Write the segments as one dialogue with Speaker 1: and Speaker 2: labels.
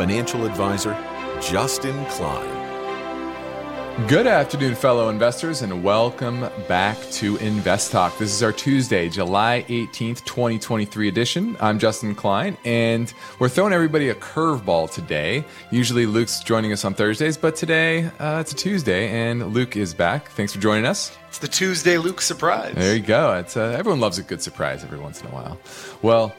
Speaker 1: Financial Advisor, Justin Klein.
Speaker 2: Good afternoon, fellow investors, and welcome back to Invest Talk. This is our Tuesday, July 18th, 2023 edition. I'm Justin Klein, and we're throwing everybody a curveball today. Usually Luke's joining us on Thursdays, but today uh, it's a Tuesday, and Luke is back. Thanks for joining us.
Speaker 3: It's the Tuesday Luke surprise.
Speaker 2: There you go. It's uh, everyone loves a good surprise every once in a while. Well,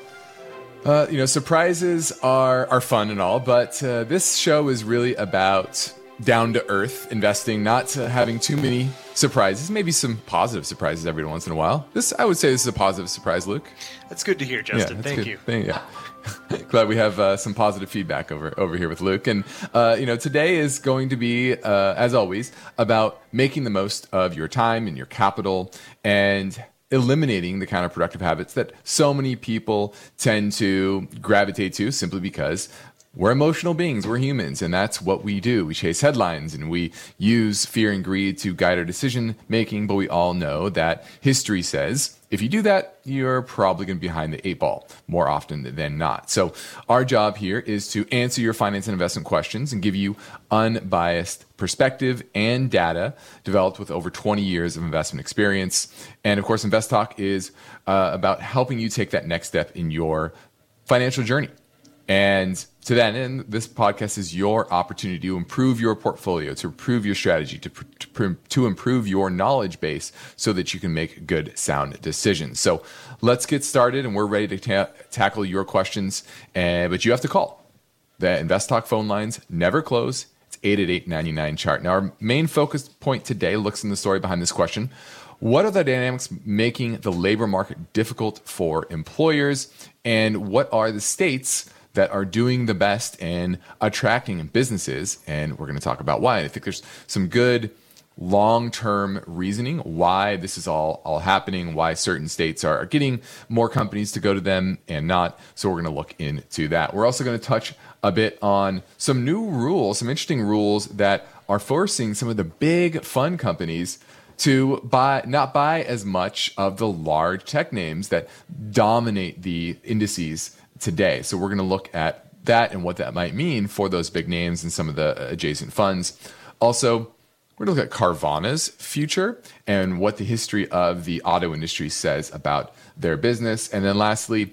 Speaker 2: uh, you know, surprises are are fun and all, but uh, this show is really about down to earth investing, not having too many surprises, maybe some positive surprises every once in a while. This, I would say, this is a positive surprise, Luke.
Speaker 3: That's good to hear, Justin.
Speaker 2: Yeah,
Speaker 3: Thank
Speaker 2: good.
Speaker 3: you.
Speaker 2: Thank, yeah. Glad we have uh, some positive feedback over over here with Luke. And uh, you know, today is going to be, uh, as always, about making the most of your time and your capital and eliminating the counterproductive habits that so many people tend to gravitate to simply because we're emotional beings, we're humans, and that's what we do. We chase headlines and we use fear and greed to guide our decision making, but we all know that history says if you do that, you're probably going to be behind the eight ball more often than not. So, our job here is to answer your finance and investment questions and give you unbiased perspective and data developed with over 20 years of investment experience. And of course, Invest Talk is uh, about helping you take that next step in your financial journey. And to that end, this podcast is your opportunity to improve your portfolio, to improve your strategy, to, to, to improve your knowledge base so that you can make good, sound decisions. So let's get started, and we're ready to ta- tackle your questions. Uh, but you have to call. The Invest Talk phone lines never close. It's 888 99 chart. Now, our main focus point today looks in the story behind this question. What are the dynamics making the labor market difficult for employers? And what are the states? That are doing the best in attracting businesses. And we're going to talk about why. I think there's some good long-term reasoning why this is all all happening why certain states are getting more companies to go to them and not so we're going to look into that we're also going to touch a bit on some new rules some interesting rules that are forcing some of the big fund companies to buy not buy as much of the large tech names that dominate the indices today. So we're going to look at that and what that might mean for those big names and some of the adjacent funds. Also, we're going to look at Carvana's future and what the history of the auto industry says about their business. And then lastly,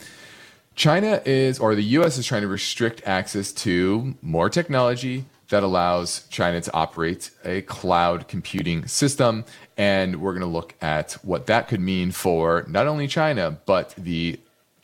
Speaker 2: China is, or the US is trying to restrict access to more technology that allows China to operate a cloud computing system. And we're going to look at what that could mean for not only China, but the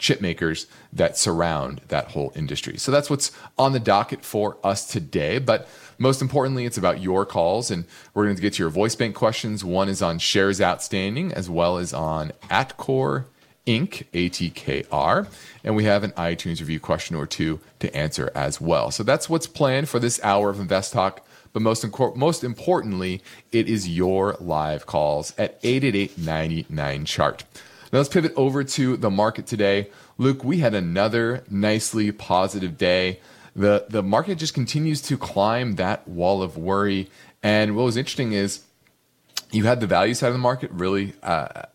Speaker 2: chip makers that surround that whole industry. So that's what's on the docket for us today. But most importantly, it's about your calls, and we're going to get to your voice bank questions. One is on shares outstanding, as well as on Atkore Inc., ATKR. And we have an iTunes review question or two to answer as well. So that's what's planned for this hour of Invest Talk. But most, most importantly, it is your live calls at 888 99 chart. Now let's pivot over to the market today. Luke, we had another nicely positive day. The the market just continues to climb that wall of worry. And what was interesting is you had the value side of the market really uh,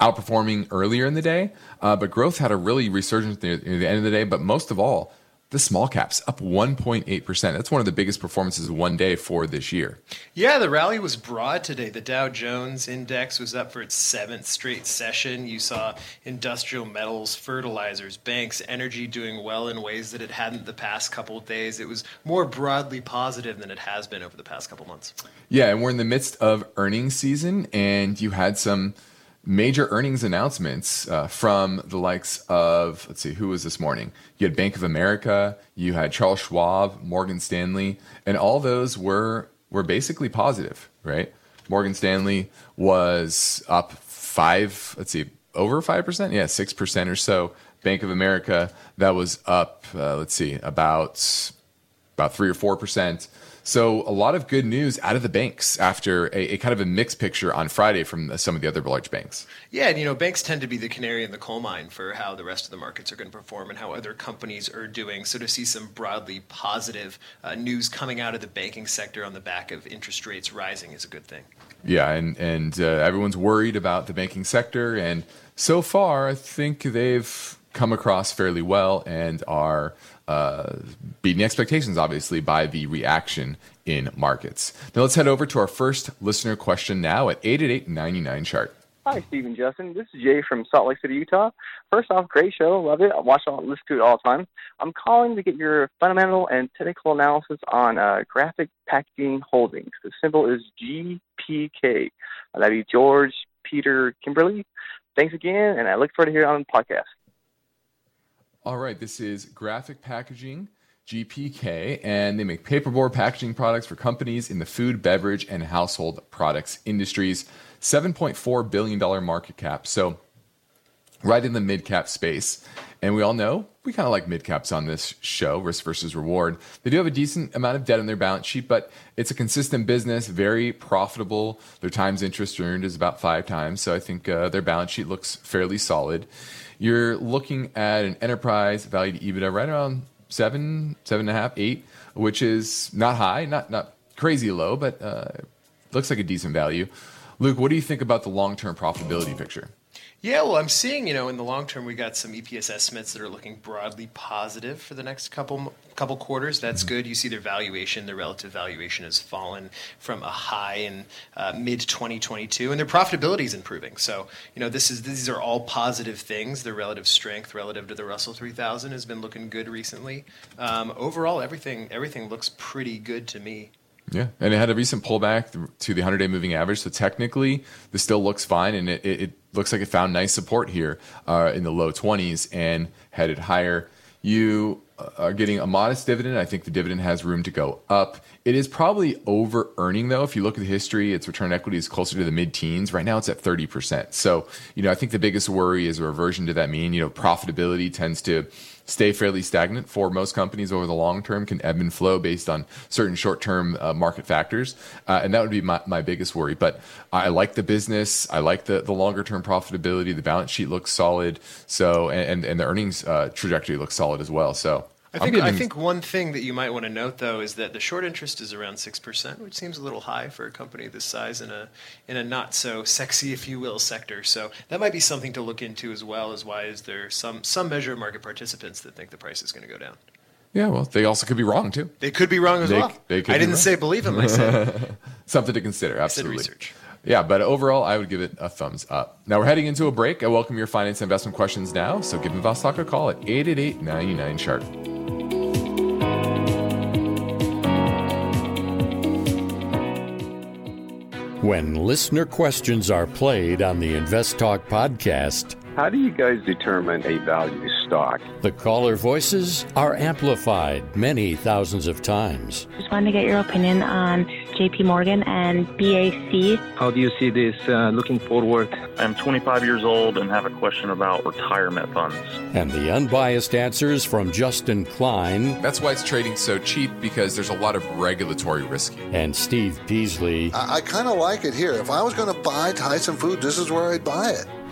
Speaker 2: outperforming earlier in the day, uh, but growth had a really resurgence near, near the end of the day. But most of all, the small caps up 1.8%. That's one of the biggest performances one day for this year.
Speaker 3: Yeah, the rally was broad today. The Dow Jones index was up for its seventh straight session. You saw industrial metals, fertilizers, banks, energy doing well in ways that it hadn't the past couple of days. It was more broadly positive than it has been over the past couple months.
Speaker 2: Yeah, and we're in the midst of earnings season, and you had some major earnings announcements uh, from the likes of let's see who was this morning? You had bank of america you had charles schwab morgan stanley and all those were were basically positive right? Morgan stanley was up five let's see over 5% yeah 6% or so. Bank of america that was up uh, let's see about about three or four percent. So a lot of good news out of the banks after a, a, kind of a mixed picture on Friday from some of the other large banks.
Speaker 3: Yeah, and you know, banks tend to be the canary in the coal mine for how the rest of the markets are going to perform and how other companies are doing. So to see some broadly positive uh, news coming out of the banking sector on the back of interest rates rising is a good thing.
Speaker 2: Yeah, and and uh, everyone's worried about the banking sector, and so far, I think they've come across fairly well and are beating expectations, obviously, by the reaction in markets. Now let's head over to our first listener question now at 888 chart.
Speaker 4: Hi, Stephen Justin. This is Jay from Salt Lake City, Utah. First off, great show. Love it. I watch it, listen to it all the time. I'm calling to get your fundamental and technical analysis on uh, Graphic Packaging Holdings. The symbol is GPK. That'd be George Peter Kimberly. Thanks again, and I look forward to hearing on the podcast.
Speaker 2: All right, this is Graphic Packaging, GPK, and they make paperboard packaging products for companies in the food, beverage, and household products industries. $7.4 billion market cap. So, right in the mid cap space. And we all know we kind of like mid caps on this show, risk versus reward. They do have a decent amount of debt on their balance sheet, but it's a consistent business, very profitable. Their times interest earned is about five times. So I think uh, their balance sheet looks fairly solid you're looking at an enterprise value to EBITDA right around seven, seven and a half, eight, which is not high, not not crazy low, but uh, looks like a decent value. Luke, what do you think about the long term profitability picture?
Speaker 3: Yeah, well, I'm seeing, you know, in the long term, we got some EPS estimates that are looking broadly positive for the next couple couple quarters. That's mm-hmm. good. You see their valuation, their relative valuation has fallen from a high in uh, mid 2022, and their profitability is improving. So, you know, this is these are all positive things. Their relative strength relative to the Russell 3000 has been looking good recently. Um, overall, everything everything looks pretty good to me.
Speaker 2: Yeah, and it had a recent pullback to the 100 day moving average. So technically, this still looks fine, and it, it looks like it found nice support here uh, in the low 20s and headed higher. You uh, are getting a modest dividend. I think the dividend has room to go up. It is probably over earning though. If you look at the history, its return equity is closer to the mid teens. Right now it's at 30%. So, you know, I think the biggest worry is a reversion to that mean. You know, profitability tends to stay fairly stagnant for most companies over the long term, can ebb and flow based on certain short term uh, market factors. Uh, and that would be my, my biggest worry. But I like the business. I like the, the longer term profitability. The balance sheet looks solid. So, and, and the earnings uh, trajectory looks solid as well. So,
Speaker 3: I think I think one thing that you might want to note though is that the short interest is around six percent, which seems a little high for a company this size in a in a not so sexy, if you will, sector. So that might be something to look into as well. As why is there some some measure of market participants that think the price is going to go down?
Speaker 2: Yeah, well, they also could be wrong too.
Speaker 3: They could be wrong as
Speaker 2: they,
Speaker 3: well.
Speaker 2: They
Speaker 3: I didn't say believe them. I said
Speaker 2: something to consider. Absolutely.
Speaker 3: research.
Speaker 2: Yeah, but overall, I would give it a thumbs up. Now we're heading into a break. I welcome your finance investment questions now. So give Investtalk a call at 888 99 chart.
Speaker 5: When listener questions are played on the Invest Talk podcast,
Speaker 6: how do you guys determine a value stock?
Speaker 5: The caller voices are amplified many thousands of times.
Speaker 7: Just wanted to get your opinion on JP Morgan and BAC.
Speaker 8: How do you see this uh, looking forward?
Speaker 9: I'm 25 years old and have a question about retirement funds.
Speaker 5: And the unbiased answers from Justin Klein.
Speaker 2: That's why it's trading so cheap because there's a lot of regulatory risk.
Speaker 5: And Steve Peasley.
Speaker 10: I, I kind of like it here. If I was going to buy Tyson Food, this is where I'd buy it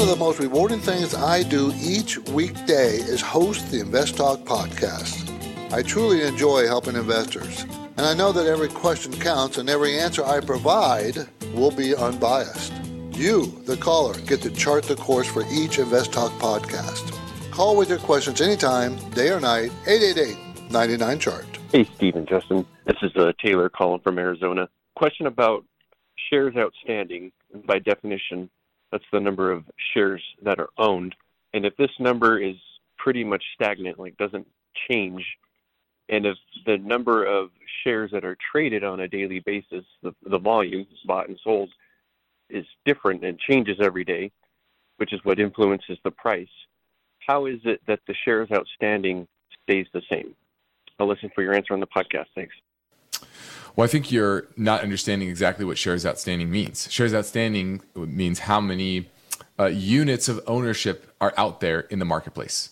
Speaker 10: One of the most rewarding things I do each weekday is host the Invest Talk podcast. I truly enjoy helping investors, and I know that every question counts and every answer I provide will be unbiased. You, the caller, get to chart the course for each Invest Talk podcast. Call with your questions anytime, day or night, 888 99 Chart.
Speaker 11: Hey, Stephen Justin. This is uh, Taylor calling from Arizona. Question about shares outstanding. By definition, that's the number of shares that are owned. And if this number is pretty much stagnant, like doesn't change, And if the number of shares that are traded on a daily basis, the, the volume bought and sold, is different and changes every day, which is what influences the price, how is it that the shares outstanding stays the same? I'll listen for your answer on the podcast. Thanks.
Speaker 2: Well, I think you're not understanding exactly what shares outstanding means. Shares outstanding means how many uh, units of ownership are out there in the marketplace.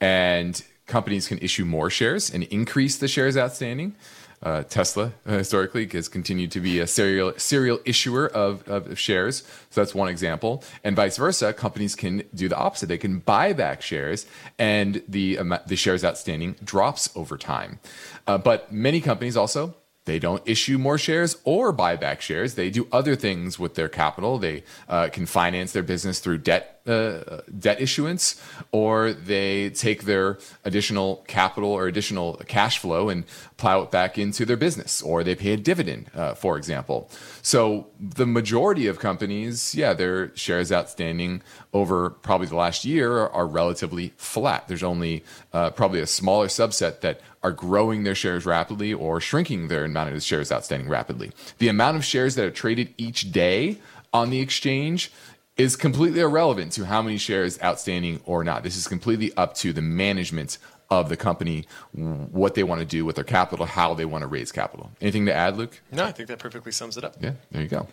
Speaker 2: And companies can issue more shares and increase the shares outstanding. Uh, Tesla uh, historically has continued to be a serial serial issuer of, of, shares, so that's one example. And vice versa, companies can do the opposite. They can buy back shares, and the um, the shares outstanding drops over time. Uh, but many companies also they don't issue more shares or buy back shares. They do other things with their capital. They uh, can finance their business through debt uh, debt issuance, or they take their additional capital or additional cash flow and plow it back into their business, or they pay a dividend, uh, for example. So the majority of companies, yeah, their shares outstanding over probably the last year are, are relatively flat. There's only uh, probably a smaller subset that are growing their shares rapidly or shrinking their amount of shares outstanding rapidly. The amount of shares that are traded each day on the exchange is completely irrelevant to how many shares outstanding or not. This is completely up to the management of the company, what they want to do with their capital, how they want to raise capital. Anything to add, Luke?
Speaker 3: No, I think that perfectly sums it up.
Speaker 2: Yeah, there you go.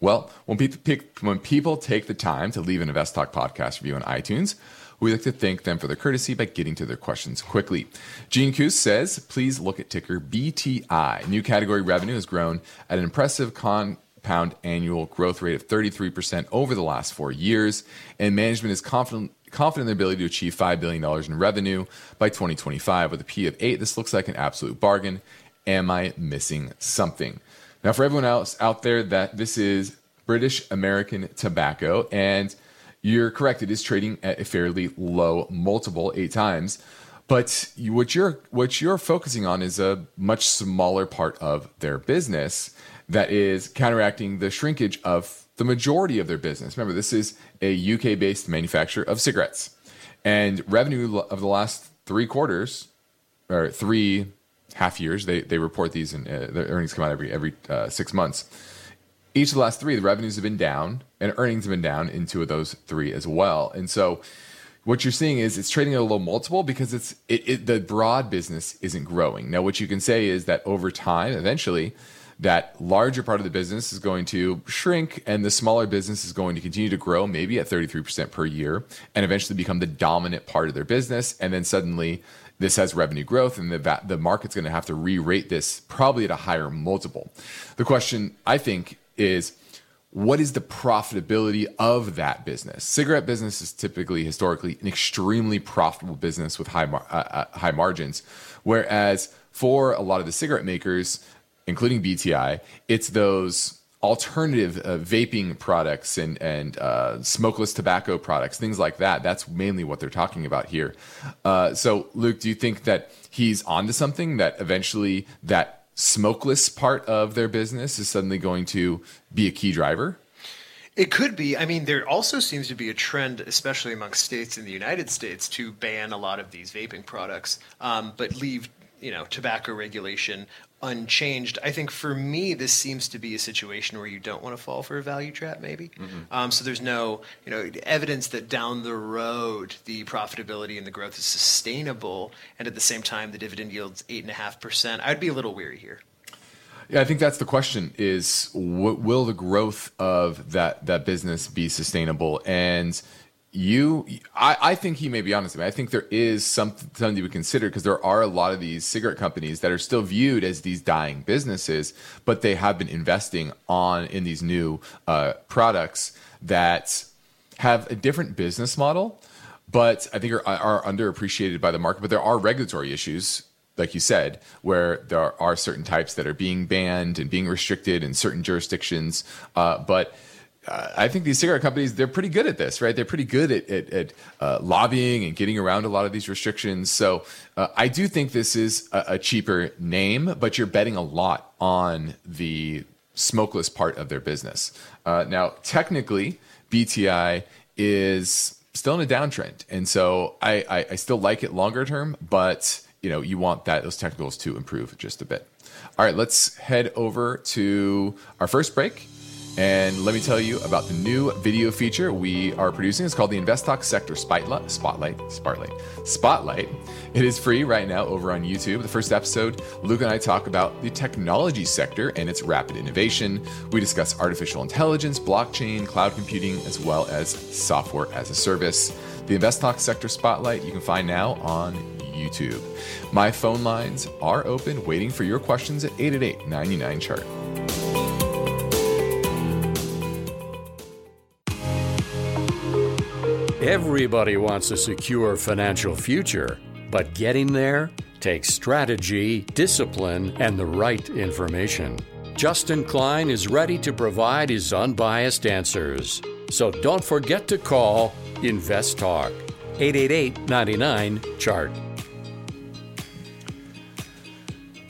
Speaker 2: Well, when people, when people take the time to leave an Invest Talk podcast review on iTunes, we like to thank them for their courtesy by getting to their questions quickly. Gene Coos says, please look at ticker BTI. New category revenue has grown at an impressive compound annual growth rate of 33% over the last four years, and management is confident confident in the ability to achieve $5 billion in revenue by 2025 with a P of 8. This looks like an absolute bargain. Am I missing something? Now, for everyone else out there, that this is British American Tobacco, and you're correct. It is trading at a fairly low multiple, eight times. But what you're what you're focusing on is a much smaller part of their business that is counteracting the shrinkage of the majority of their business. Remember, this is a UK based manufacturer of cigarettes, and revenue of the last three quarters or three half years they they report these and uh, their earnings come out every every uh, six months each of the last three, the revenues have been down and earnings have been down in two of those three as well. And so what you're seeing is it's trading at a low multiple because it's it, it, the broad business isn't growing. Now, what you can say is that over time, eventually, that larger part of the business is going to shrink and the smaller business is going to continue to grow, maybe at 33% per year, and eventually become the dominant part of their business. And then suddenly, this has revenue growth, and the the market's going to have to re-rate this probably at a higher multiple. The question I think is what is the profitability of that business? Cigarette business is typically historically an extremely profitable business with high mar- uh, uh, high margins, whereas for a lot of the cigarette makers, including BTI, it's those alternative uh, vaping products and and uh, smokeless tobacco products, things like that. That's mainly what they're talking about here. Uh, so, Luke, do you think that he's onto something that eventually that smokeless part of their business is suddenly going to be a key driver?
Speaker 3: It could be. I mean, there also seems to be a trend, especially among states in the United States, to ban a lot of these vaping products, um, but leave you know tobacco regulation unchanged. I think for me, this seems to be a situation where you don't want to fall for a value trap, maybe. Mm-hmm. Um, so there's no, you know, evidence that down the road the profitability and the growth is sustainable, and at the same time the dividend yields eight and a half percent. I'd be a little weary here.
Speaker 2: Yeah, I think that's the question: is w- will the growth of that that business be sustainable? And you I, I think he may be honest with me. I think there is something, to be considered because there are a lot of these cigarette companies that are still viewed as these dying businesses, but they have been investing on in these new uh, products that have a different business model, but I think are, are underappreciated by the market. But there are regulatory issues like you said, where there are certain types that are being banned and being restricted in certain jurisdictions. Uh, but I think these cigarette companies, they're pretty good at this, right? They're pretty good at, at, at uh, lobbying and getting around a lot of these restrictions. So uh, I do think this is a, a, cheaper name, but you're betting a lot on the smokeless part of their business. Uh, now, technically, BTI is still in a downtrend. And so I, I, I still like it longer term, but you know you want that those technicals to improve just a bit. All right, let's head over to our first break. And let me tell you about the new video feature we are producing. It's called the InvestTalk Sector Spotlight. Spotlight. Spotlight. Spotlight. It is free right now over on YouTube. The first episode, Luke and I talk about the technology sector and its rapid innovation. We discuss artificial intelligence, blockchain, cloud computing, as well as software as a service. The InvestTalk Sector Spotlight you can find now on YouTube. My phone lines are open, waiting for your questions at 888 99 chart.
Speaker 5: Everybody wants a secure financial future, but getting there takes strategy, discipline, and the right information. Justin Klein is ready to provide his unbiased answers. So don't forget to call Invest Talk 888 99 Chart.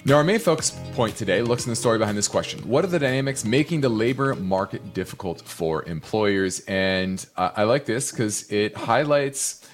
Speaker 2: Now, our main focus point today looks in the story behind this question What are the dynamics making the labor market difficult for employers? And uh, I like this because it highlights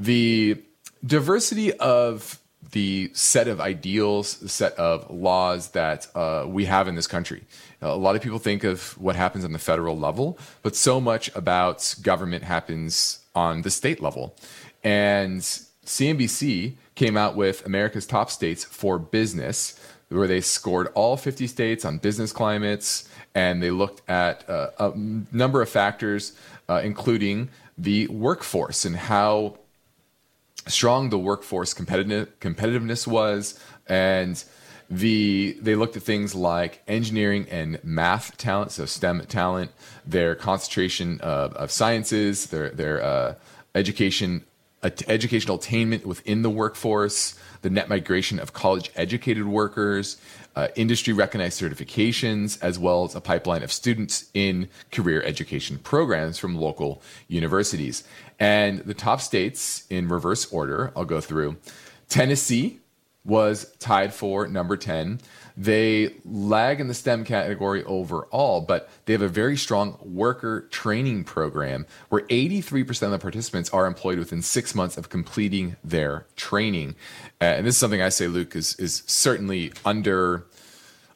Speaker 2: the diversity of the set of ideals, the set of laws that uh, we have in this country. A lot of people think of what happens on the federal level, but so much about government happens on the state level. And CNBC came out with America's top states for business, where they scored all 50 states on business climates, and they looked at uh, a number of factors, uh, including the workforce and how strong the workforce competitive, competitiveness was, and the they looked at things like engineering and math talent, so STEM talent, their concentration of, of sciences, their their uh, education educational attainment within the workforce, the net migration of college educated workers, uh, industry recognized certifications, as well as a pipeline of students in career education programs from local universities. And the top states in reverse order, I'll go through Tennessee was tied for number 10. They lag in the STEM category overall, but they have a very strong worker training program where 83% of the participants are employed within six months of completing their training. Uh, and this is something I say, Luke, is, is certainly under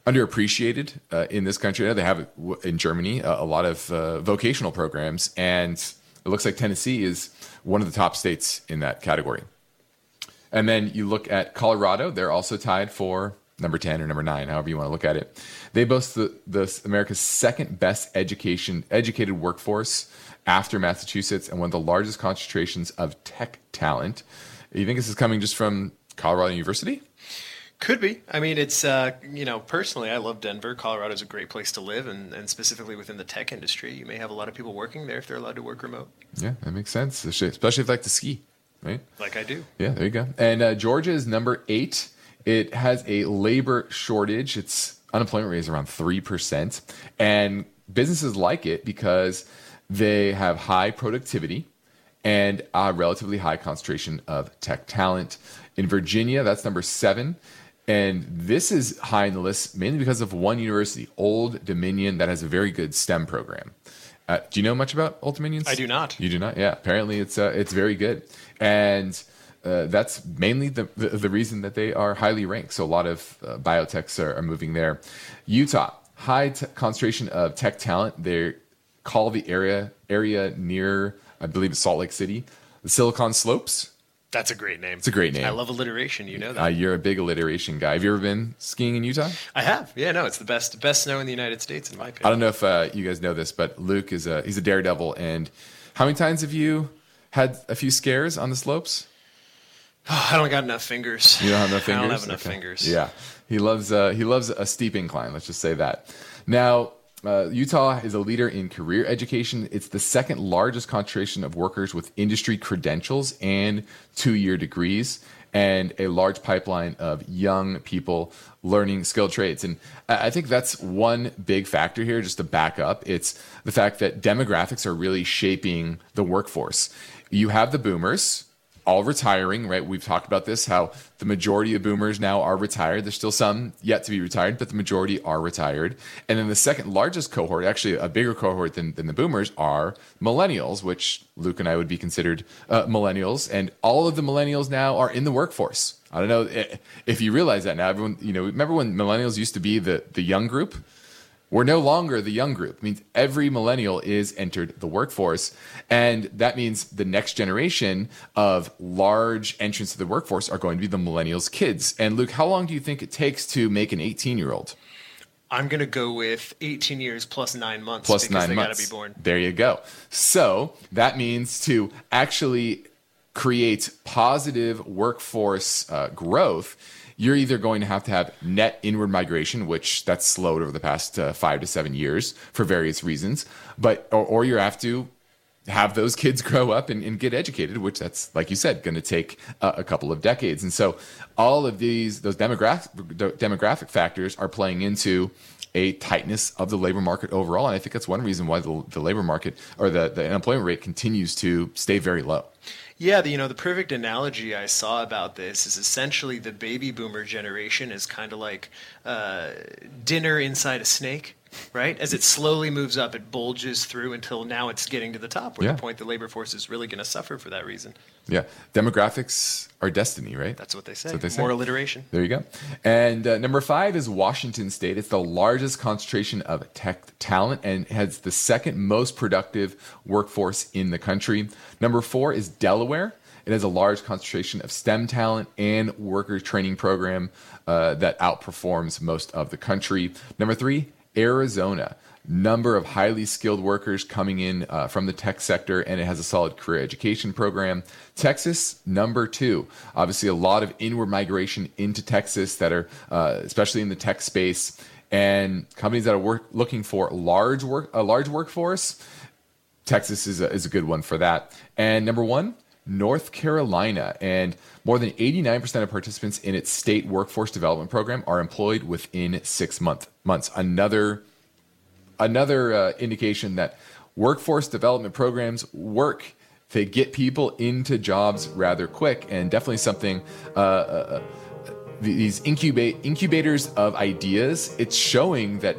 Speaker 2: underappreciated uh, in this country. They have in Germany, uh, a lot of uh, vocational programs, and it looks like Tennessee is one of the top states in that category. And then you look at Colorado; they're also tied for number 10 or number 9 however you want to look at it they boast the, the america's second best education educated workforce after massachusetts and one of the largest concentrations of tech talent you think this is coming just from colorado university
Speaker 3: could be. I mean, it's uh, you know personally, I love Denver. Colorado is a great place to live, and, and specifically within the tech industry, you may have a lot of people working there if they're allowed to work remote.
Speaker 2: Yeah, that makes sense, especially if they like to ski, right?
Speaker 3: Like I do.
Speaker 2: Yeah, there you go. And uh, Georgia is number eight. It has a labor shortage. Its unemployment rate is around 3%. And businesses like it because they have high productivity and a relatively high concentration of tech talent. In Virginia, that's number seven. And this is high in the list mainly because of one university, Old Dominion, that has a very good STEM program. Uh, do you know much about Old Dominion?
Speaker 3: I do not.
Speaker 2: You do not? Yeah. Apparently, it's uh, it's very good. And uh, that's mainly the, the, the reason that they are highly ranked. So a lot of uh, biotechs are, are, moving there. Utah, high t- concentration of tech talent. They call the area area near, I believe, Salt Lake City, the Silicon Slopes.
Speaker 3: That's a great name.
Speaker 2: It's a great name.
Speaker 3: I love alliteration. You know that.
Speaker 2: Uh, you're a big alliteration guy. Have you ever been skiing in Utah?
Speaker 3: I have. Yeah, no, it's the best best snow in the United States, in my opinion.
Speaker 2: I don't know if uh, you guys know this, but Luke is a he's a daredevil. And how many times have you had a few scares on the slopes?
Speaker 3: Oh, I don't got enough fingers.
Speaker 2: You don't have enough fingers. I
Speaker 3: don't have enough okay. fingers.
Speaker 2: Yeah, he loves uh, he loves a steep incline. Let's just say that. Now, uh, Utah is a leader in career education. It's the second largest concentration of workers with industry credentials and two year degrees, and a large pipeline of young people learning skilled trades. And I think that's one big factor here, just to back up. It's the fact that demographics are really shaping the workforce. You have the boomers all retiring, right? We've talked about this, how the majority of boomers now are retired. There's still some yet to be retired, but the majority are retired. And then the second largest cohort, actually a bigger cohort than, than the boomers, are millennials, which Luke and I would be considered uh, millennials. And all of the millennials now are in the workforce. I don't know eh, if you realize that now. Everyone, you know, remember when millennials used to be the, the young group? We're no longer the young group. It means every millennial is entered the workforce. And that means the next generation of large entrants to the workforce are going to be the millennials' kids. And Luke, how long do you think it takes to make an 18 year old?
Speaker 3: I'm going to go with 18 years plus nine months.
Speaker 2: Plus
Speaker 3: because
Speaker 2: nine
Speaker 3: they
Speaker 2: months.
Speaker 3: got to be born.
Speaker 2: There you go. So that means to actually create positive workforce uh, growth, you're either going to have to have net inward migration, which that's slowed over the past uh, five to seven years for various reasons, but or, or you have to have those kids grow up and, and get educated, which that's like you said, going to take a couple of decades. And so all of these those demographic demographic factors are playing into a tightness of the labor market overall. And I think that's one reason why the, the labor market or the, the unemployment rate continues to stay very low.
Speaker 3: Yeah, the, you know, the perfect analogy I saw about this is essentially the baby boomer generation is kind of like uh, dinner inside a snake, right? As it slowly moves up, it bulges through until now it's getting to the top, where
Speaker 2: Yeah.
Speaker 3: the point the labor force is really going to suffer for that reason.
Speaker 2: Yeah, demographics are destiny, right?
Speaker 3: That's what they say.
Speaker 2: That's what they say.
Speaker 3: More alliteration.
Speaker 2: There you go. And uh, number five is Washington State. It's the largest concentration of tech talent and has the second most productive workforce in the country. Number four is Delaware. It has a large concentration of STEM talent and worker training program uh, that outperforms most of the country. Number three, Arizona. Number of highly skilled workers coming in uh, from the tech sector, and it has a solid career education program. Texas, number two. Obviously, a lot of inward migration into Texas that are, uh, especially in the tech space, and companies that are work, looking for large work, a large workforce. Texas is a, is a good one for that. And number one, North Carolina. And more than 89% of participants in its state workforce development program are employed within six month, months. Another, another uh, indication that workforce development programs work. They get people into jobs rather quick, and definitely something. Uh, uh, these incubate incubators of ideas. It's showing that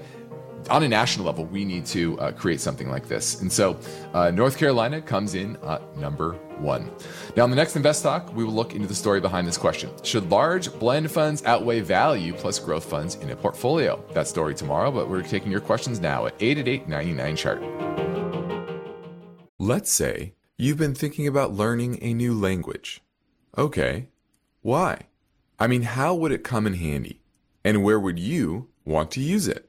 Speaker 2: on a national level, we need to uh, create something like this. And so, uh, North Carolina comes in at number one. Now, in the next Invest Talk, we will look into the story behind this question Should large blend funds outweigh value plus growth funds in a portfolio? That story tomorrow, but we're taking your questions now at 888 99 chart. Let's say you've been thinking about learning a new language. Okay, why? I mean, how would it come in handy? And where would you want to use it?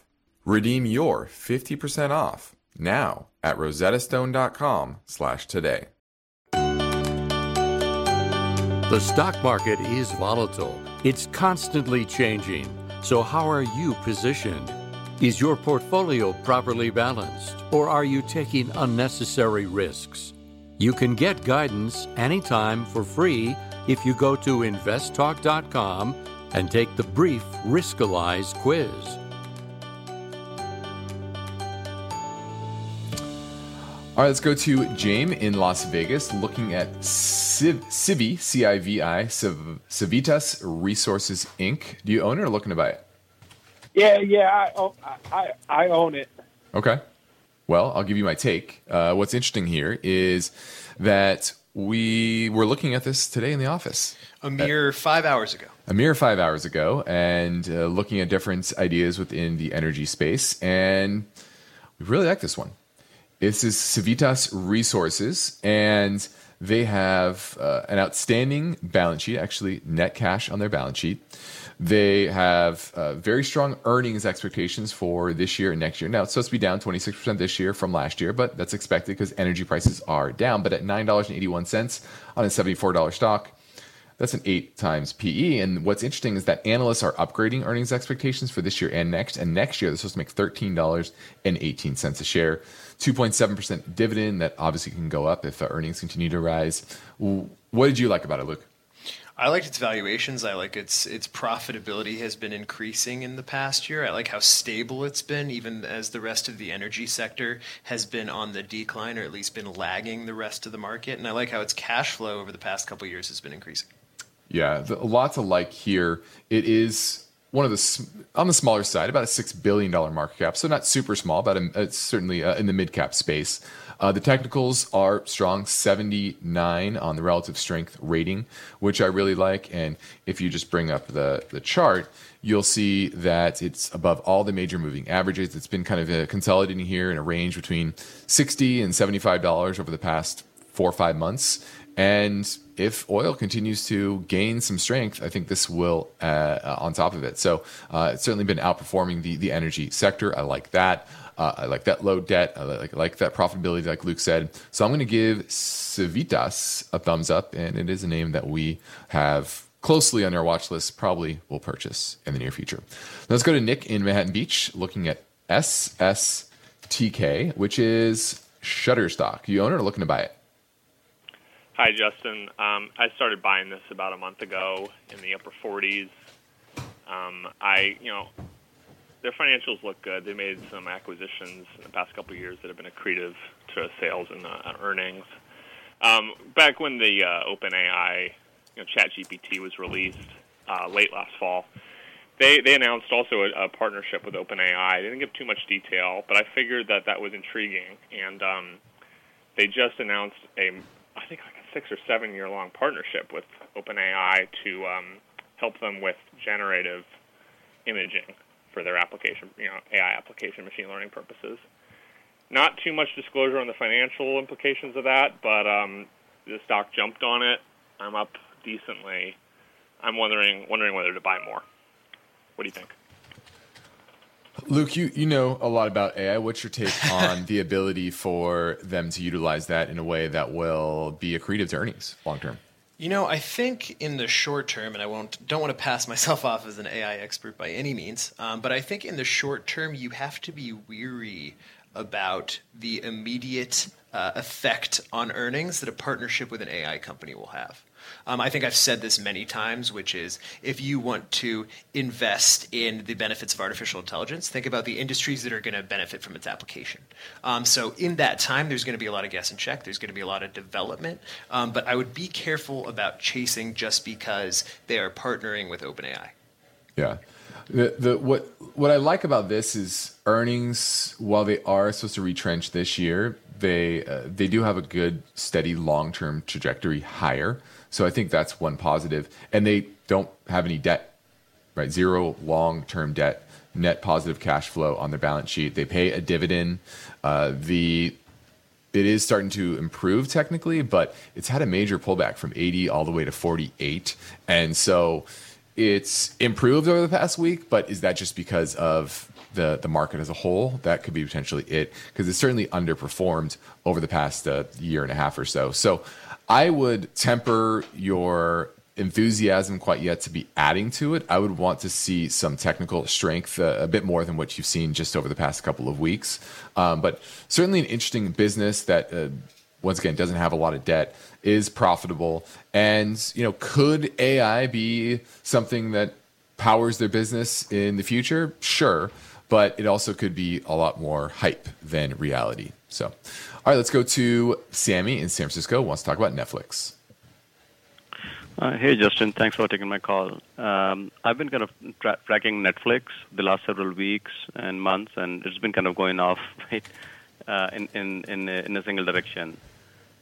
Speaker 2: Redeem your 50% off now at rosettastone.com slash today.
Speaker 5: The stock market is volatile. It's constantly changing. So, how are you positioned? Is your portfolio properly balanced, or are you taking unnecessary risks? You can get guidance anytime for free if you go to investtalk.com and take the brief Riskalyze quiz.
Speaker 2: All right, let's go to James in Las Vegas looking at Civ- Civi, C I V I, Civ- Civitas Resources Inc. Do you own it or looking to buy it?
Speaker 12: Yeah, yeah, I, own- I, I own it.
Speaker 2: Okay. Well, I'll give you my take. Uh, what's interesting here is that we were looking at this today in the office.
Speaker 3: A mere five hours ago.
Speaker 2: a mere five hours ago and uh, looking at different ideas within the energy space. And we really like this one. This is Civitas Resources, and they have uh, an outstanding balance sheet, actually, net cash on their balance sheet. They have uh, very strong earnings expectations for this year and next year. Now, it's supposed to be down 26% this year from last year, but that's expected because energy prices are down. But at $9.81 on a $74 stock, that's an eight times PE. And what's interesting is that analysts are upgrading earnings expectations for this year and next. And next year, they're supposed to make $13.18 a share, 2.7% dividend that obviously can go up if the earnings continue to rise. What did you like about it, Luke?
Speaker 3: I liked its valuations. I like its its profitability has been increasing in the past year. I like how stable it's been, even as the rest of the energy sector has been on the decline, or at least been lagging the rest of the market. And I like how its cash flow over the past couple of years has been increasing.
Speaker 2: Yeah, the, a lot to like here. It is one of the on the smaller side, about a six billion dollar market cap, so not super small, but um, it's certainly uh, in the mid cap space. Uh, the technicals are strong, 79 on the relative strength rating, which I really like. And if you just bring up the the chart, you'll see that it's above all the major moving averages. It's been kind of uh, consolidating here in a range between 60 and 75 dollars over the past four or five months. And if oil continues to gain some strength, I think this will uh, on top of it. So uh, it's certainly been outperforming the the energy sector. I like that. Uh, I like that low debt. I like, like that profitability, like Luke said. So I'm going to give Civitas a thumbs up, and it is a name that we have closely on our watch list. Probably will purchase in the near future. Let's go to Nick in Manhattan Beach, looking at SSTK, which is Shutterstock. You own it or looking to buy it?
Speaker 13: Hi, Justin. Um, I started buying this about a month ago in the upper 40s. Um, I, you know, their financials look good. They made some acquisitions in the past couple years that have been accretive to sales and uh, earnings. Um, back when the uh, OpenAI, you know, ChatGPT was released uh, late last fall, they they announced also a, a partnership with OpenAI. They didn't give too much detail, but I figured that that was intriguing, and um, they just announced a I think six or seven year long partnership with OpenAI to um, help them with generative imaging for their application, you know, AI application, machine learning purposes. Not too much disclosure on the financial implications of that, but um, the stock jumped on it. I'm up decently. I'm wondering wondering whether to buy more. What do you think?
Speaker 2: Luke, you, you know a lot about AI. What's your take on the ability for them to utilize that in a way that will be accretive to earnings long term?
Speaker 3: You know, I think in the short term, and I won't don't want to pass myself off as an AI expert by any means, um, but I think in the short term you have to be weary about the immediate uh, effect on earnings that a partnership with an AI company will have. Um, I think I've said this many times, which is if you want to invest in the benefits of artificial intelligence, think about the industries that are going to benefit from its application. Um, so, in that time, there's going to be a lot of guess and check, there's going to be a lot of development, um, but I would be careful about chasing just because they are partnering with OpenAI.
Speaker 2: Yeah. The, the what what I like about this is earnings. While they are supposed to retrench this year, they uh, they do have a good steady long term trajectory higher. So I think that's one positive, and they don't have any debt, right? Zero long term debt, net positive cash flow on their balance sheet. They pay a dividend. Uh, the it is starting to improve technically, but it's had a major pullback from 80 all the way to 48. And so it's improved over the past week, but is that just because of the, the market as a whole? That could be potentially it, because it's certainly underperformed over the past uh, year and a half or so. So I would temper your enthusiasm quite yet to be adding to it. I would want to see some technical strength uh, a bit more than what you've seen just over the past couple of weeks. Um, but certainly an interesting business that, uh, once again, doesn't have a lot of debt is profitable, and you know, could AI be something that powers their business in the future? Sure, but it also could be a lot more hype than reality. So, all right, let's go to Sammy in San Francisco. Wants to talk about Netflix.
Speaker 14: Uh, hey, Justin. Thanks for taking my call. Um, I've been kind of tra- tracking Netflix the last several weeks and months, and it's been kind of going off right, uh, in, in, in, a, in a single direction.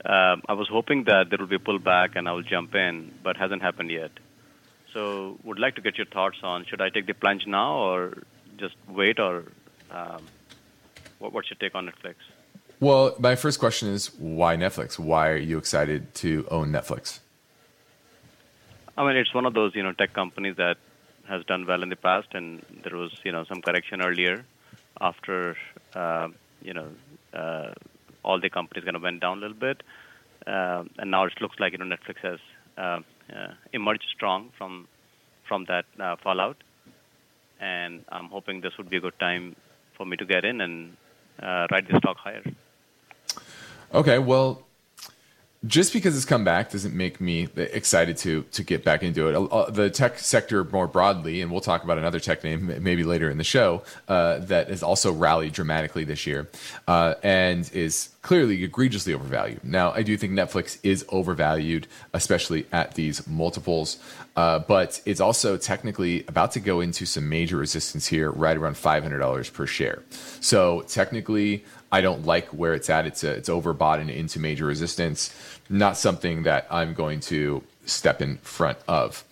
Speaker 14: Um, I was hoping that there would be a pullback and I will jump in, but hasn't happened yet. So, would like to get your thoughts on should I take the plunge now or just wait, or um, what, what's your take on Netflix?
Speaker 2: Well, my first question is why Netflix? Why are you excited to own Netflix?
Speaker 14: I mean, it's one of those you know tech companies that has done well in the past, and there was you know some correction earlier after uh, you know uh, all the companies kind of went down a little bit, uh, and now it looks like you know Netflix has uh, uh, emerged strong from from that uh, fallout, and I'm hoping this would be a good time for me to get in and uh, ride the stock higher.
Speaker 2: Okay, well, just because it's come back doesn't make me excited to to get back into it. Uh, the tech sector more broadly, and we'll talk about another tech name maybe later in the show uh, that has also rallied dramatically this year uh, and is clearly egregiously overvalued. Now, I do think Netflix is overvalued, especially at these multiples, uh, but it's also technically about to go into some major resistance here, right around five hundred dollars per share. So technically. I don't like where it's at. It's a, it's overbought and into major resistance. Not something that I'm going to step in front of.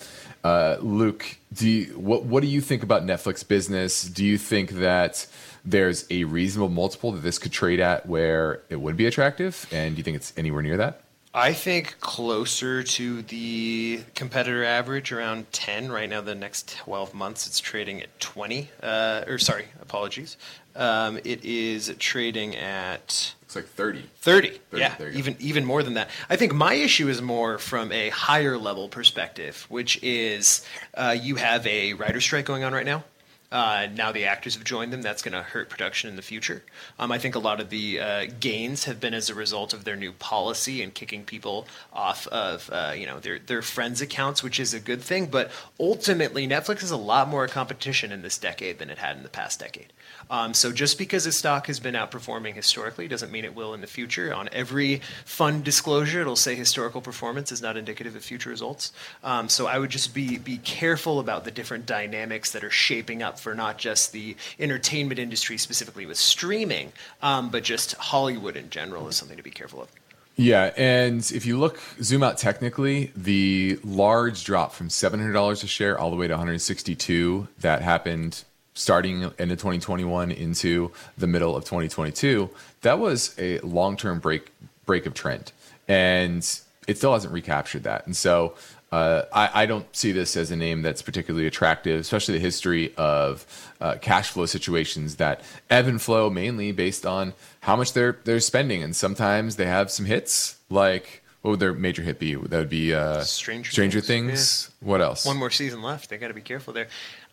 Speaker 2: Uh, Luke, do you, what what do you think about Netflix business? Do you think that there's a reasonable multiple that this could trade at where it would be attractive? And do you think it's anywhere near that?
Speaker 3: I think closer to the competitor average, around 10. Right now, the next 12 months, it's trading at 20. Uh, or sorry, apologies. Um, it is trading at.
Speaker 2: It's like 30.
Speaker 3: 30. 30 yeah, even even more than that. I think my issue is more from a higher level perspective, which is uh, you have a writer strike going on right now. Uh, now the actors have joined them. That's going to hurt production in the future. Um, I think a lot of the uh, gains have been as a result of their new policy and kicking people off of uh, you know their their friends' accounts, which is a good thing. But ultimately, Netflix is a lot more competition in this decade than it had in the past decade. Um, so just because a stock has been outperforming historically doesn't mean it will in the future. On every fund disclosure, it'll say historical performance is not indicative of future results. Um, so I would just be be careful about the different dynamics that are shaping up for not just the entertainment industry specifically with streaming, um, but just Hollywood in general is something to be careful of.
Speaker 2: Yeah, and if you look, zoom out technically, the large drop from seven hundred dollars a share all the way to one hundred sixty-two that happened starting into 2021 into the middle of 2022, that was a long-term break break of trend, and it still hasn't recaptured that. And so uh, I, I, don't see this as a name that's particularly attractive, especially the history of uh, cash flow situations that ebb and flow mainly based on how much they're they're spending, and sometimes they have some hits like. What would their major hit be? That would be uh,
Speaker 3: Stranger,
Speaker 2: Stranger
Speaker 3: Things.
Speaker 2: Things. Yeah. What else?
Speaker 3: One more season left. They got to be careful there.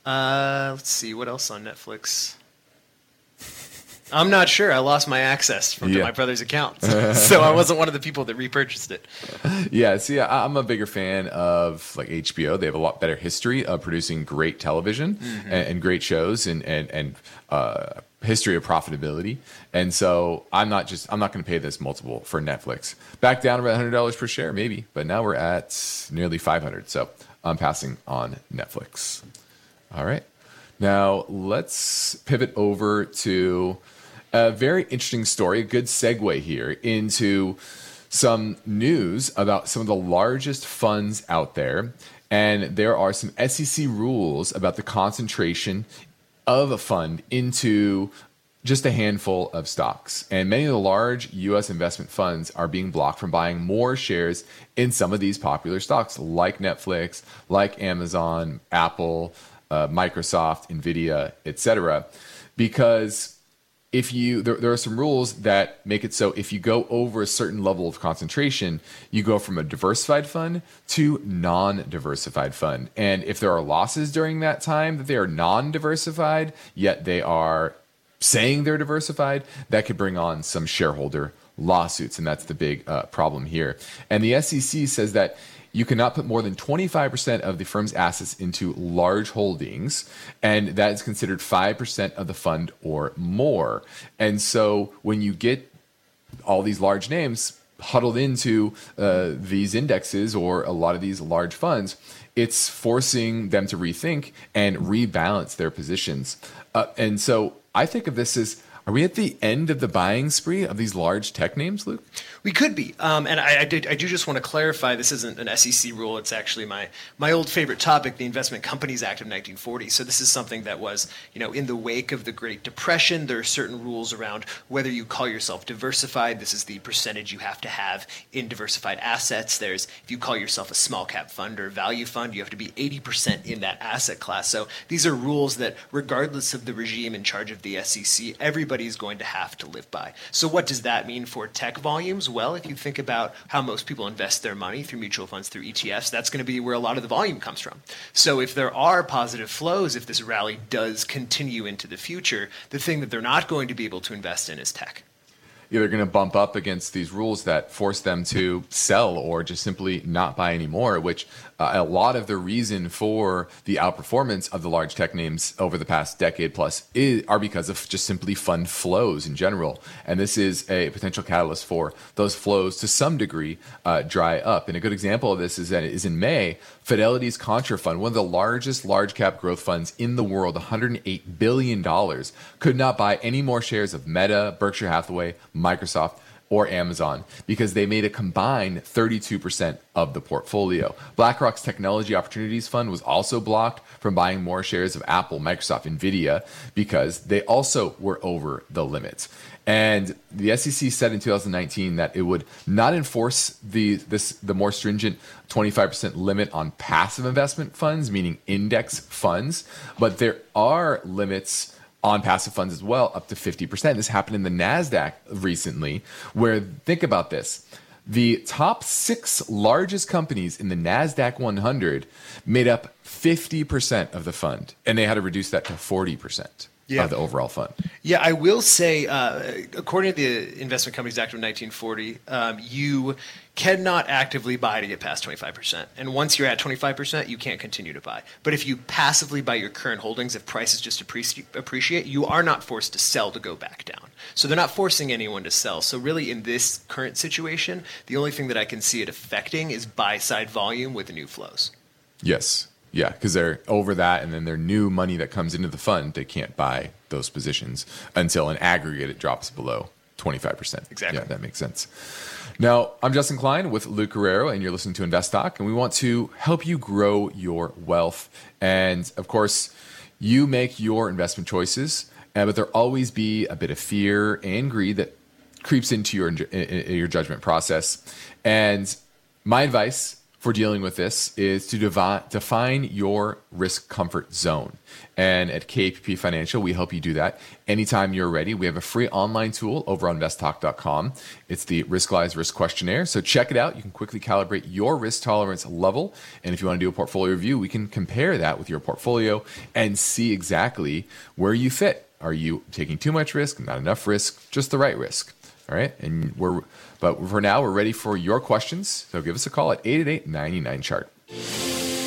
Speaker 3: Uh, let's see what else on Netflix. I'm not sure. I lost my access from yeah. my brother's account, so I wasn't one of the people that repurchased it.
Speaker 2: Yeah, see, I'm a bigger fan of like HBO. They have a lot better history of producing great television mm-hmm. and, and, great shows, and and and uh, history of profitability. And so I'm not just I'm not going to pay this multiple for Netflix. Back down about hundred dollars per share, maybe, but now we're at nearly 500. So I'm passing on Netflix. All right. Now let's pivot over to a very interesting story, a good segue here into some news about some of the largest funds out there. And there are some SEC rules about the concentration of a fund into just a handful of stocks. And many of the large US investment funds are being blocked from buying more shares in some of these popular stocks like Netflix, like Amazon, Apple, uh, Microsoft, Nvidia, etc. Because if you there, there, are some rules that make it so if you go over a certain level of concentration, you go from a diversified fund to non-diversified fund. And if there are losses during that time that they are non-diversified, yet they are saying they're diversified, that could bring on some shareholder lawsuits, and that's the big uh, problem here. And the SEC says that you cannot put more than 25% of the firm's assets into large holdings, and that is considered 5% of the fund or more. And so when you get all these large names huddled into uh, these indexes or a lot of these large funds, it's forcing them to rethink and rebalance their positions. Uh, and so I think of this as are we at the end of the buying spree of these large tech names, Luke?
Speaker 3: We could be, um, and I, I, did, I, do just want to clarify. This isn't an SEC rule. It's actually my my old favorite topic, the Investment Companies Act of 1940. So this is something that was, you know, in the wake of the Great Depression. There are certain rules around whether you call yourself diversified. This is the percentage you have to have in diversified assets. There's if you call yourself a small cap fund or value fund, you have to be 80% in that asset class. So these are rules that, regardless of the regime in charge of the SEC, everybody is going to have to live by. So what does that mean for tech volumes? well, if you think about how most people invest their money through mutual funds, through ETFs, that's going to be where a lot of the volume comes from. So if there are positive flows, if this rally does continue into the future, the thing that they're not going to be able to invest in is tech
Speaker 2: either going to bump up against these rules that force them to sell or just simply not buy anymore, which uh, a lot of the reason for the outperformance of the large tech names over the past decade plus is, are because of just simply fund flows in general. And this is a potential catalyst for those flows to some degree uh, dry up. And a good example of this is that is in May, Fidelity's Contrafund, one of the largest large cap growth funds in the world, $108 billion, could not buy any more shares of Meta, Berkshire Hathaway, Microsoft, or Amazon because they made a combined 32% of the portfolio. BlackRock's Technology Opportunities Fund was also blocked from buying more shares of Apple, Microsoft, Nvidia because they also were over the limits. And the SEC said in 2019 that it would not enforce the this the more stringent 25% limit on passive investment funds, meaning index funds, but there are limits on passive funds as well, up to 50%. This happened in the NASDAQ recently, where think about this. The top six largest companies in the NASDAQ 100 made up 50% of the fund, and they had to reduce that to 40% yeah. of the overall fund.
Speaker 3: Yeah, I will say, uh, according to the Investment Companies Act of 1940, um, you cannot actively buy to get past 25%. And once you're at 25%, you can't continue to buy. But if you passively buy your current holdings, if prices just appreciate, you are not forced to sell to go back down. So they're not forcing anyone to sell. So really, in this current situation, the only thing that I can see it affecting is buy side volume with new flows.
Speaker 2: Yes. Yeah, because they're over that, and then their new money that comes into the fund, they can't buy those positions until an aggregate it drops below 25%.
Speaker 3: Exactly.
Speaker 2: Yeah, that makes sense. Now, I'm Justin Klein with Luke Guerrero, and you're listening to Invest Talk, and we want to help you grow your wealth. And of course, you make your investment choices, uh, but there always be a bit of fear and greed that creeps into your your judgment process. And my advice for dealing with this is to define your risk comfort zone. And at KPP Financial, we help you do that anytime you're ready. We have a free online tool over on investtalk.com. It's the Riskalyze Risk Questionnaire. So check it out. You can quickly calibrate your risk tolerance level. And if you want to do a portfolio review, we can compare that with your portfolio and see exactly where you fit. Are you taking too much risk, not enough risk, just the right risk? All right. And we're, but for now, we're ready for your questions. So give us a call at 888 99 chart.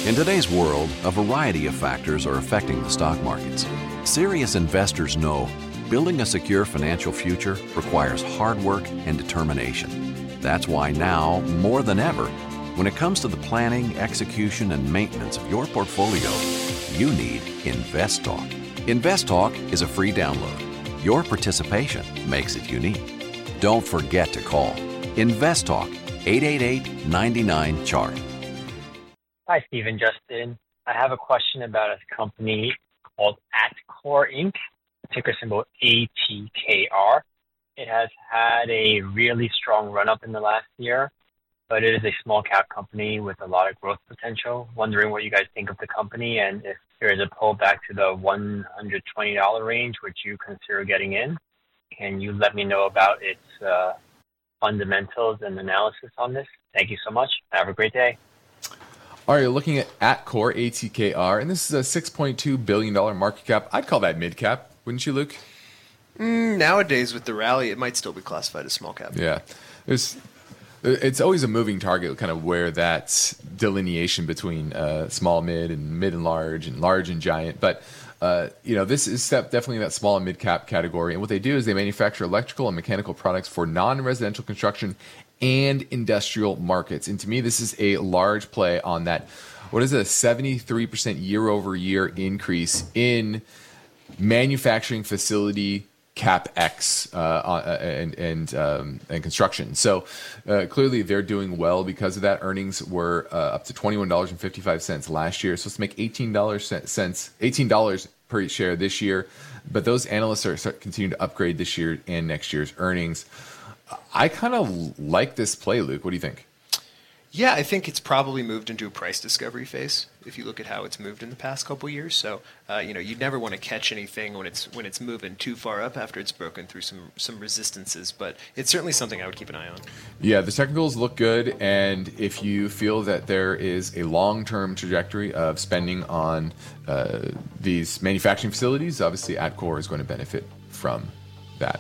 Speaker 15: In today's world, a variety of factors are affecting the stock markets. Serious investors know building a secure financial future requires hard work and determination. That's why now, more than ever, when it comes to the planning, execution, and maintenance of your portfolio, you need InvestTalk. InvestTalk is a free download. Your participation makes it unique don't forget to call Invest Talk 888 99 Chart.
Speaker 16: Hi, Stephen Justin. I have a question about a company called Atkore Inc., ticker symbol ATKR. It has had a really strong run up in the last year, but it is a small cap company with a lot of growth potential. Wondering what you guys think of the company and if there is a pullback to the $120 range, which you consider getting in. Can you let me know about its uh, fundamentals and analysis on this? Thank you so much. Have a great day.
Speaker 2: All right, you're looking at Atkore ATKR, and this is a $6.2 billion market cap. I'd call that mid cap, wouldn't you, Luke?
Speaker 3: Mm, nowadays, with the rally, it might still be classified as small cap.
Speaker 2: Yeah, there's. It's always a moving target, kind of where that delineation between uh, small, mid, and mid and large, and large and giant. But uh, you know, this is step definitely that small and mid cap category. And what they do is they manufacture electrical and mechanical products for non-residential construction and industrial markets. And to me, this is a large play on that. What is it? A seventy-three percent year-over-year increase in manufacturing facility capex uh, uh, and and um, and construction. So uh, clearly they're doing well because of that. Earnings were uh, up to twenty one dollars and fifty five cents last year. So let's make eighteen dollars cents eighteen dollars per share this year. But those analysts are continuing to upgrade this year and next year's earnings. I kind of like this play, Luke. What do you think?
Speaker 3: Yeah, I think it's probably moved into a price discovery phase. If you look at how it's moved in the past couple years, so uh, you know you'd never want to catch anything when it's when it's moving too far up after it's broken through some some resistances. But it's certainly something I would keep an eye on.
Speaker 2: Yeah, the technicals look good, and if you feel that there is a long term trajectory of spending on uh, these manufacturing facilities, obviously Atkore is going to benefit from that.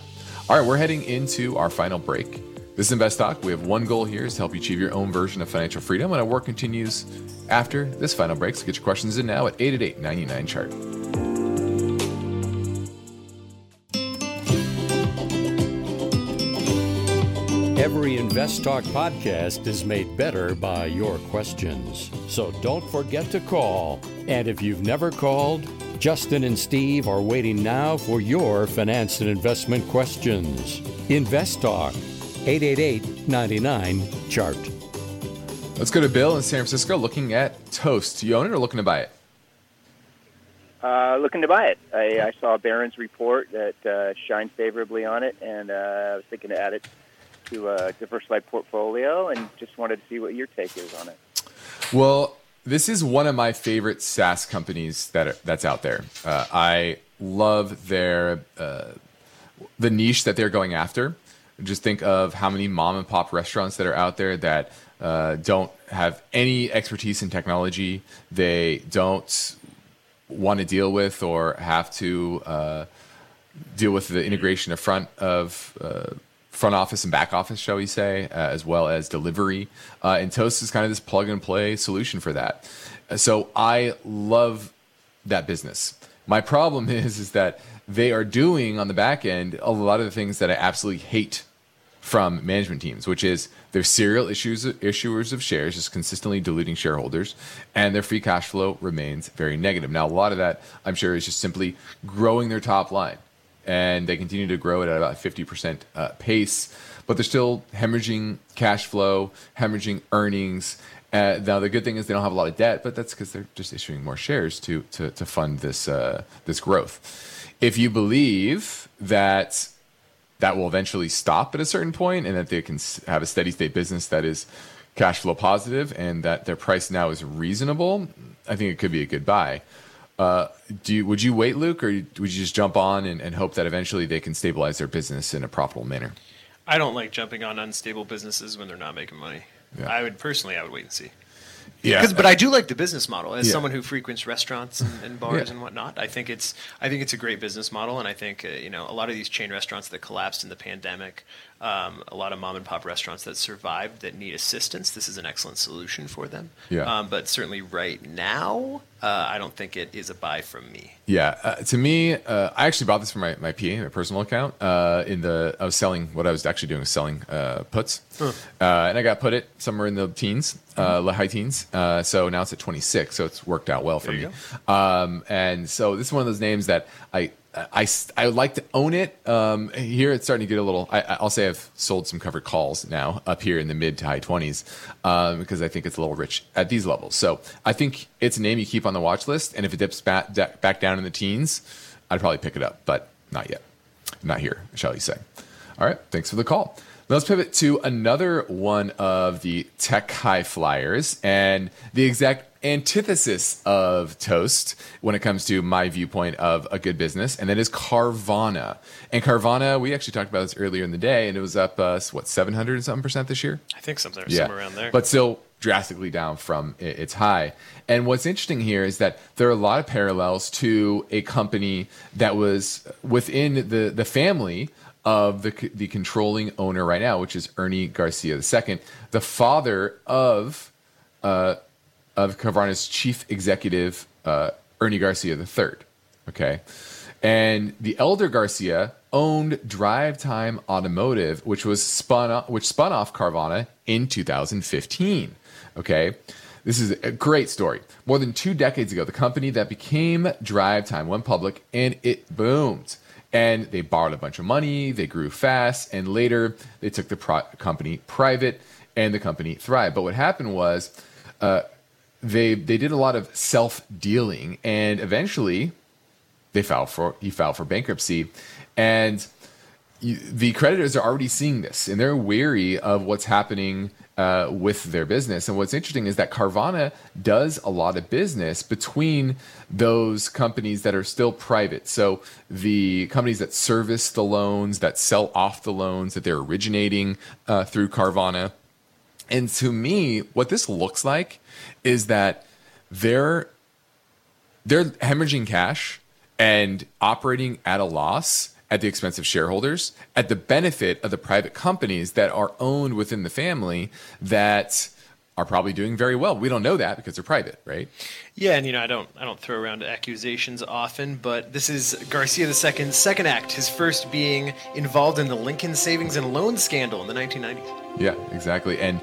Speaker 2: All right, we're heading into our final break. This is Invest Talk. We have one goal here is to help you achieve your own version of financial freedom, and our work continues after this final break. So get your questions in now at 888 99 chart.
Speaker 5: Every Invest Talk podcast is made better by your questions. So don't forget to call. And if you've never called, Justin and Steve are waiting now for your finance and investment questions. Invest Talk 888 99 chart.
Speaker 2: Let's go to Bill in San Francisco looking at Toast. You own it or looking to buy it?
Speaker 17: Uh, looking to buy it. I, I saw Barron's report that uh, shined favorably on it, and uh, I was thinking to add it to a diversified portfolio, and just wanted to see what your take is on it.
Speaker 2: Well, this is one of my favorite SaaS companies that are, that's out there. Uh, I love their uh, the niche that they're going after. Just think of how many mom and pop restaurants that are out there that uh, don't have any expertise in technology. They don't want to deal with or have to uh, deal with the integration of front of uh, front office and back office, shall we say, uh, as well as delivery. Uh, and Toast is kind of this plug and play solution for that. So I love that business. My problem is is that they are doing on the back end a lot of the things that I absolutely hate from management teams, which is their serial issues, issuers of shares, just consistently diluting shareholders, and their free cash flow remains very negative. Now, a lot of that, I'm sure, is just simply growing their top line, and they continue to grow it at about 50% uh, pace, but they're still hemorrhaging cash flow, hemorrhaging earnings. Uh, now, the good thing is they don't have a lot of debt, but that's because they're just issuing more shares to to, to fund this uh, this growth. If you believe that that will eventually stop at a certain point and that they can have a steady state business that is cash flow positive and that their price now is reasonable, I think it could be a good buy. Uh, do you, would you wait, Luke, or would you just jump on and, and hope that eventually they can stabilize their business in a profitable manner?
Speaker 3: I don't like jumping on unstable businesses when they're not making money.
Speaker 2: Yeah.
Speaker 3: I would personally, I would wait and see.
Speaker 2: Yeah.
Speaker 3: 'Cause- but I do like the business model as
Speaker 2: Yeah.
Speaker 3: someone who frequents restaurants and, and bars
Speaker 2: Yeah.
Speaker 3: and whatnot. I think it's I think it's a great business model, and I think uh, you know a lot of these chain restaurants that collapsed in the pandemic, um, a lot of mom and pop restaurants that survived that need assistance. This is an excellent solution for them.
Speaker 2: Yeah.
Speaker 3: Um, but certainly right now, uh, I don't think it is a buy from me.
Speaker 2: Yeah, uh, to me, uh, I actually bought this for my, my PA, my personal account. Uh, in the I was selling what I was actually doing was selling uh, puts,
Speaker 3: Huh.
Speaker 2: uh, and I got put it somewhere in the teens, uh, the high teens. Uh, so now it's at 26, so it's worked out well for
Speaker 3: There
Speaker 2: me.
Speaker 3: you
Speaker 2: Um, and so this is one of those names that I. I, I would like to own it. Um, here it's starting to get a little. I, I'll say I've sold some covered calls now up here in the mid to high twenties um, because I think it's a little rich at these levels. So I think it's a name you keep on the watch list, and if it dips back back down in the teens, I'd probably pick it up, but not yet, not here, shall we say? All right, thanks for the call. Let's pivot to another one of the tech high flyers and the exact antithesis of Toast when it comes to my viewpoint of a good business, and that is Carvana. And Carvana, we actually talked about this earlier in the day, and it was up uh, what seven hundred and something percent this year.
Speaker 3: I think something somewhere around there.
Speaker 2: But still drastically down from its high. And what's interesting here is that there are a lot of parallels to a company that was within the, the family of the, the controlling owner right now, which is Ernie Garcia II, the father of, uh, of Carvana's chief executive, uh, Ernie Garcia III. Okay. And the elder Garcia owned DriveTime Automotive, which was spun off, which spun off Carvana in 2015. Okay. This is a great story. More than two decades ago, the company that became DriveTime went public and it boomed. And they borrowed a bunch of money, they grew fast, and later they took the pro- company private and the company thrived. But what happened was uh, they, they did a lot of self dealing and eventually they filed for, he filed for bankruptcy. And the creditors are already seeing this and they're wary of what's happening uh, with their business. And what's interesting is that Carvana does a lot of business between those companies that are still private. So the companies that service the loans, that sell off the loans, that they're originating uh, through Carvana. And to me, what this looks like is that they're they're hemorrhaging cash and operating at a loss at the expense of shareholders, at the benefit of the private companies that are owned within the family that are probably doing very well. We don't know that because they're private, right?
Speaker 3: Yeah, and you know, I don't I don't throw around accusations often, but this is Garcia II's second act, his first being involved in the Lincoln savings and loan scandal in the 1990s.
Speaker 2: Yeah, exactly. And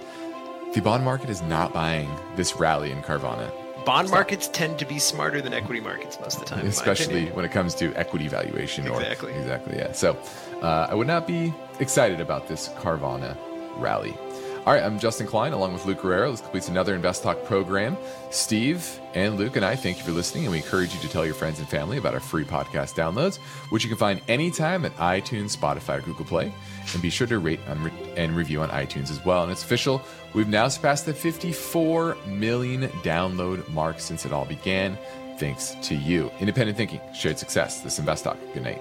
Speaker 2: the bond market is not buying this rally in Carvana.
Speaker 3: Bond markets tend to be smarter than equity markets most of the time,
Speaker 2: especially when it comes to equity valuation.
Speaker 3: Exactly.
Speaker 2: Or, exactly. Yeah. So uh, I would not be excited about this Carvana rally. All right, I'm Justin Klein along with Luke Guerrero. This completes another Invest Talk program. Steve and Luke and I thank you for listening, and we encourage you to tell your friends and family about our free podcast downloads, which you can find anytime at iTunes, Spotify, or Google Play. And be sure to rate and review on iTunes as well. And it's official, we've now surpassed the 54 million download mark since it all began. Thanks to you. Independent thinking, shared success. This Invest Talk. Good night.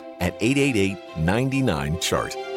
Speaker 1: at 888 99 Chart.